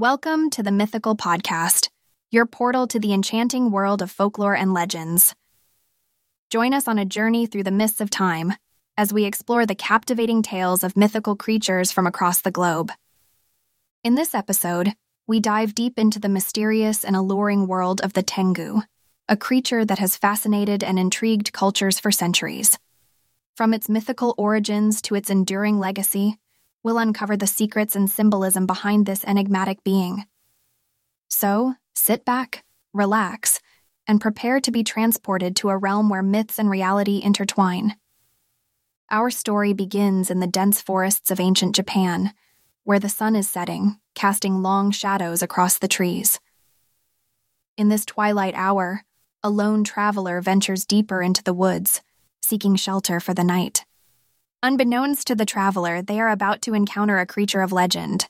Welcome to the Mythical Podcast, your portal to the enchanting world of folklore and legends. Join us on a journey through the mists of time as we explore the captivating tales of mythical creatures from across the globe. In this episode, we dive deep into the mysterious and alluring world of the Tengu, a creature that has fascinated and intrigued cultures for centuries. From its mythical origins to its enduring legacy, we'll uncover the secrets and symbolism behind this enigmatic being. So, sit back, relax, and prepare to be transported to a realm where myths and reality intertwine. Our story begins in the dense forests of ancient Japan, where the sun is setting, casting long shadows across the trees. In this twilight hour, a lone traveler ventures deeper into the woods, seeking shelter for the night. Unbeknownst to the traveler, they are about to encounter a creature of legend.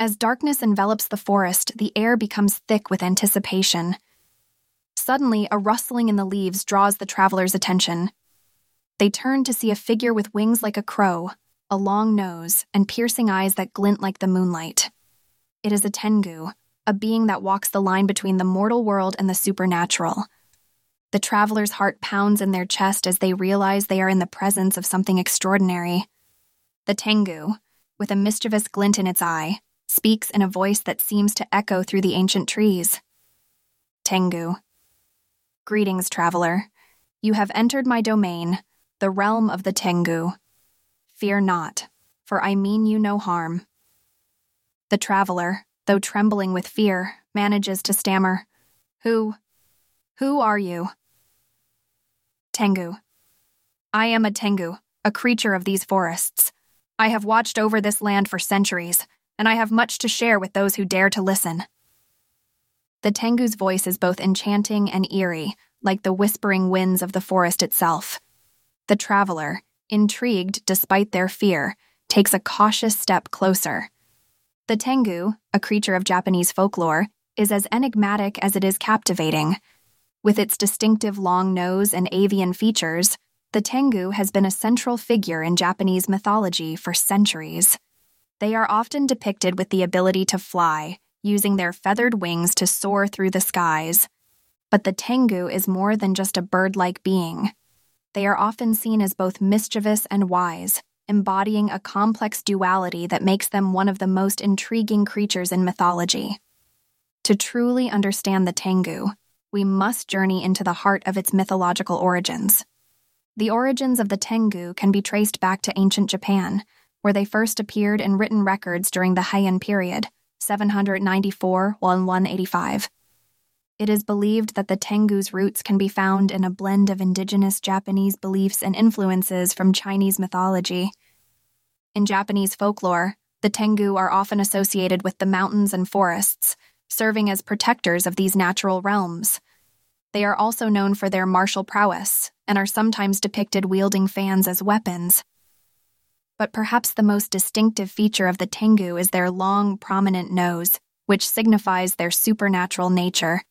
As darkness envelops the forest, the air becomes thick with anticipation. Suddenly, a rustling in the leaves draws the traveler's attention. They turn to see a figure with wings like a crow, a long nose, and piercing eyes that glint like the moonlight. It is a Tengu, a being that walks the line between the mortal world and the supernatural. The traveler's heart pounds in their chest as they realize they are in the presence of something extraordinary. The Tengu, with a mischievous glint in its eye, speaks in a voice that seems to echo through the ancient trees. Tengu. Greetings, traveler. You have entered my domain, the realm of the Tengu. Fear not, for I mean you no harm. The traveler, though trembling with fear, manages to stammer, Who, who are you? Tengu. I am a Tengu, a creature of these forests. I have watched over this land for centuries, and I have much to share with those who dare to listen. The Tengu's voice is both enchanting and eerie, like the whispering winds of the forest itself. The traveler, intrigued despite their fear, takes a cautious step closer. The Tengu, a creature of Japanese folklore, is as enigmatic as it is captivating. With its distinctive long nose and avian features, the Tengu has been a central figure in Japanese mythology for centuries. They are often depicted with the ability to fly, using their feathered wings to soar through the skies. But the Tengu is more than just a bird like being. They are often seen as both mischievous and wise, embodying a complex duality that makes them one of the most intriguing creatures in mythology. To truly understand the Tengu, we must journey into the heart of its mythological origins. The origins of the Tengu can be traced back to ancient Japan, where they first appeared in written records during the Heian period, 794 1185. It is believed that the Tengu's roots can be found in a blend of indigenous Japanese beliefs and influences from Chinese mythology. In Japanese folklore, the Tengu are often associated with the mountains and forests, serving as protectors of these natural realms. They are also known for their martial prowess and are sometimes depicted wielding fans as weapons. But perhaps the most distinctive feature of the Tengu is their long, prominent nose, which signifies their supernatural nature.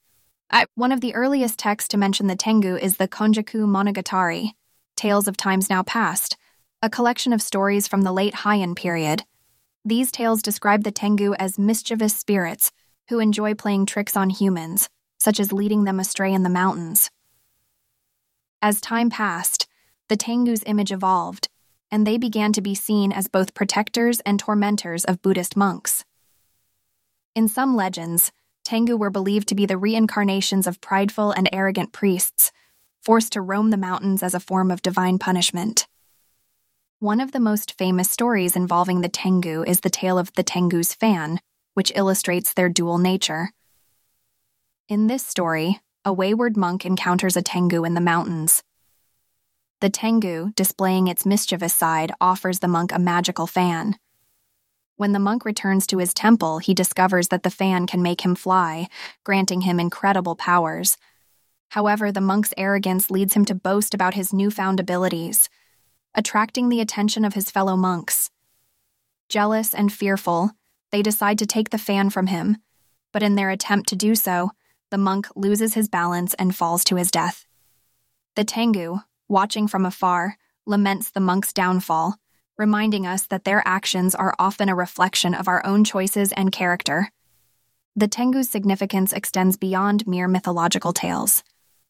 I, one of the earliest texts to mention the Tengu is the Konjaku Monogatari, Tales of Times Now Past, a collection of stories from the late Heian period. These tales describe the Tengu as mischievous spirits who enjoy playing tricks on humans, such as leading them astray in the mountains. As time passed, the Tengu's image evolved, and they began to be seen as both protectors and tormentors of Buddhist monks. In some legends, Tengu were believed to be the reincarnations of prideful and arrogant priests, forced to roam the mountains as a form of divine punishment. One of the most famous stories involving the Tengu is the tale of the Tengu's fan, which illustrates their dual nature. In this story, a wayward monk encounters a Tengu in the mountains. The Tengu, displaying its mischievous side, offers the monk a magical fan. When the monk returns to his temple, he discovers that the fan can make him fly, granting him incredible powers. However, the monk's arrogance leads him to boast about his newfound abilities, attracting the attention of his fellow monks. Jealous and fearful, they decide to take the fan from him, but in their attempt to do so, the monk loses his balance and falls to his death. The Tengu, watching from afar, laments the monk's downfall, reminding us that their actions are often a reflection of our own choices and character. The Tengu's significance extends beyond mere mythological tales.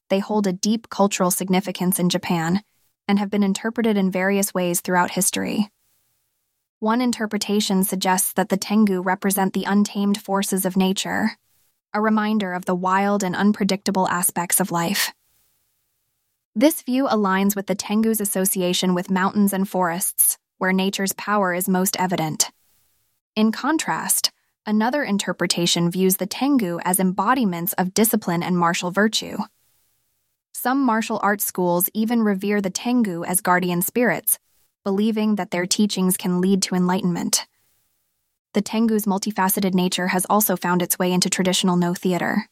They hold a deep cultural significance in Japan and have been interpreted in various ways throughout history. One interpretation suggests that the Tengu represent the untamed forces of nature, a reminder of the wild and unpredictable aspects of life. This view aligns with the Tengu's association with mountains and forests, where nature's power is most evident. In contrast, Another interpretation views the Tengu as embodiments of discipline and martial virtue. Some martial arts schools even revere the Tengu as guardian spirits, believing that their teachings can lead to enlightenment. The Tengu's multifaceted nature has also found its way into traditional No theater.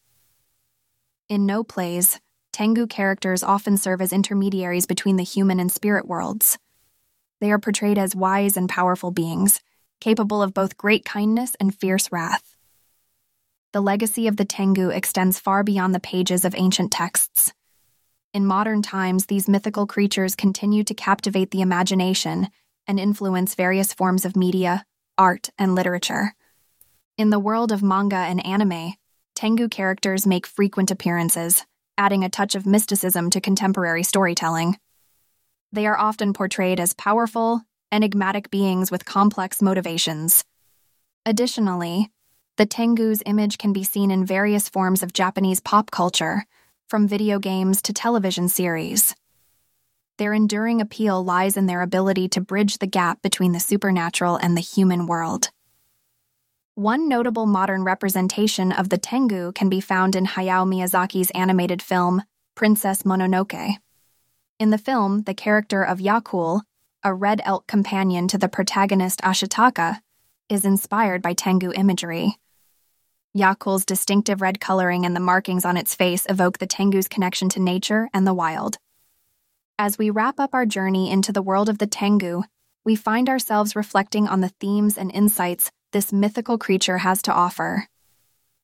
In No plays, Tengu characters often serve as intermediaries between the human and spirit worlds. They are portrayed as wise and powerful beings, capable of both great kindness and fierce wrath. The legacy of the Tengu extends far beyond the pages of ancient texts. In modern times, these mythical creatures continue to captivate the imagination and influence various forms of media, art, and literature. In the world of manga and anime, Tengu characters make frequent appearances, adding a touch of mysticism to contemporary storytelling. They are often portrayed as powerful, enigmatic beings with complex motivations. Additionally, the Tengu's image can be seen in various forms of Japanese pop culture, from video games to television series. Their enduring appeal lies in their ability to bridge the gap between the supernatural and the human world. One notable modern representation of the Tengu can be found in Hayao Miyazaki's animated film, Princess Mononoke. In the film, the character of Yakul a red elk companion to the protagonist Ashitaka, is inspired by Tengu imagery. Yakul's distinctive red coloring and the markings on its face evoke the Tengu's connection to nature and the wild. As we wrap up our journey into the world of the Tengu, we find ourselves reflecting on the themes and insights this mythical creature has to offer.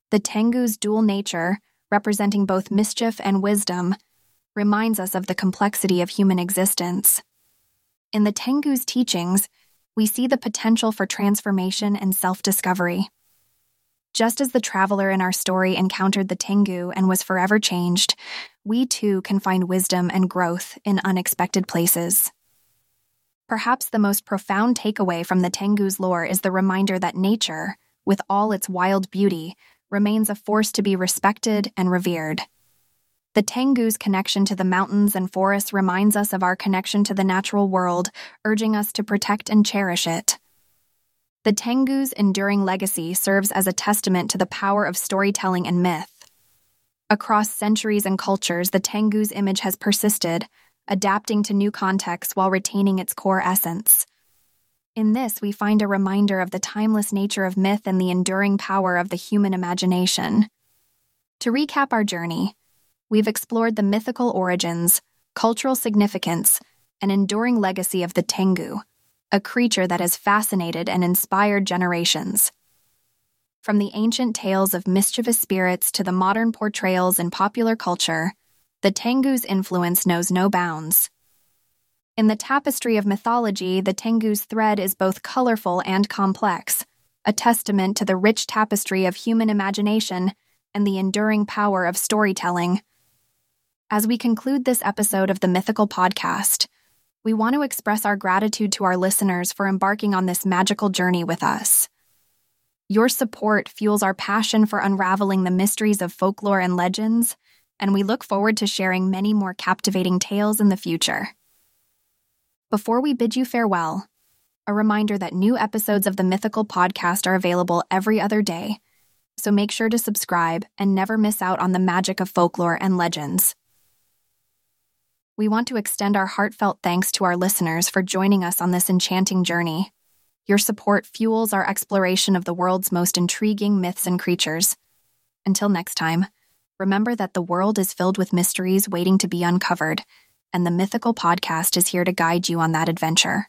The Tengu's dual nature, representing both mischief and wisdom, reminds us of the complexity of human existence. In the Tengu's teachings, we see the potential for transformation and self discovery. Just as the traveler in our story encountered the Tengu and was forever changed, we too can find wisdom and growth in unexpected places. Perhaps the most profound takeaway from the Tengu's lore is the reminder that nature, with all its wild beauty, remains a force to be respected and revered. The Tengu's connection to the mountains and forests reminds us of our connection to the natural world, urging us to protect and cherish it. The Tengu's enduring legacy serves as a testament to the power of storytelling and myth. Across centuries and cultures, the Tengu's image has persisted, adapting to new contexts while retaining its core essence. In this, we find a reminder of the timeless nature of myth and the enduring power of the human imagination. To recap our journey, we've explored the mythical origins, cultural significance, and enduring legacy of the Tengu, a creature that has fascinated and inspired generations. From the ancient tales of mischievous spirits to the modern portrayals in popular culture, the Tengu's influence knows no bounds. In the tapestry of mythology, the Tengu's thread is both colorful and complex, a testament to the rich tapestry of human imagination and the enduring power of storytelling. As we conclude this episode of the Mythical Podcast, we want to express our gratitude to our listeners for embarking on this magical journey with us. Your support fuels our passion for unraveling the mysteries of folklore and legends, and we look forward to sharing many more captivating tales in the future. Before we bid you farewell, a reminder that new episodes of the Mythical Podcast are available every other day, so make sure to subscribe and never miss out on the magic of folklore and legends we want to extend our heartfelt thanks to our listeners for joining us on this enchanting journey. Your support fuels our exploration of the world's most intriguing myths and creatures. Until next time, remember that the world is filled with mysteries waiting to be uncovered, and the Mythical Podcast is here to guide you on that adventure.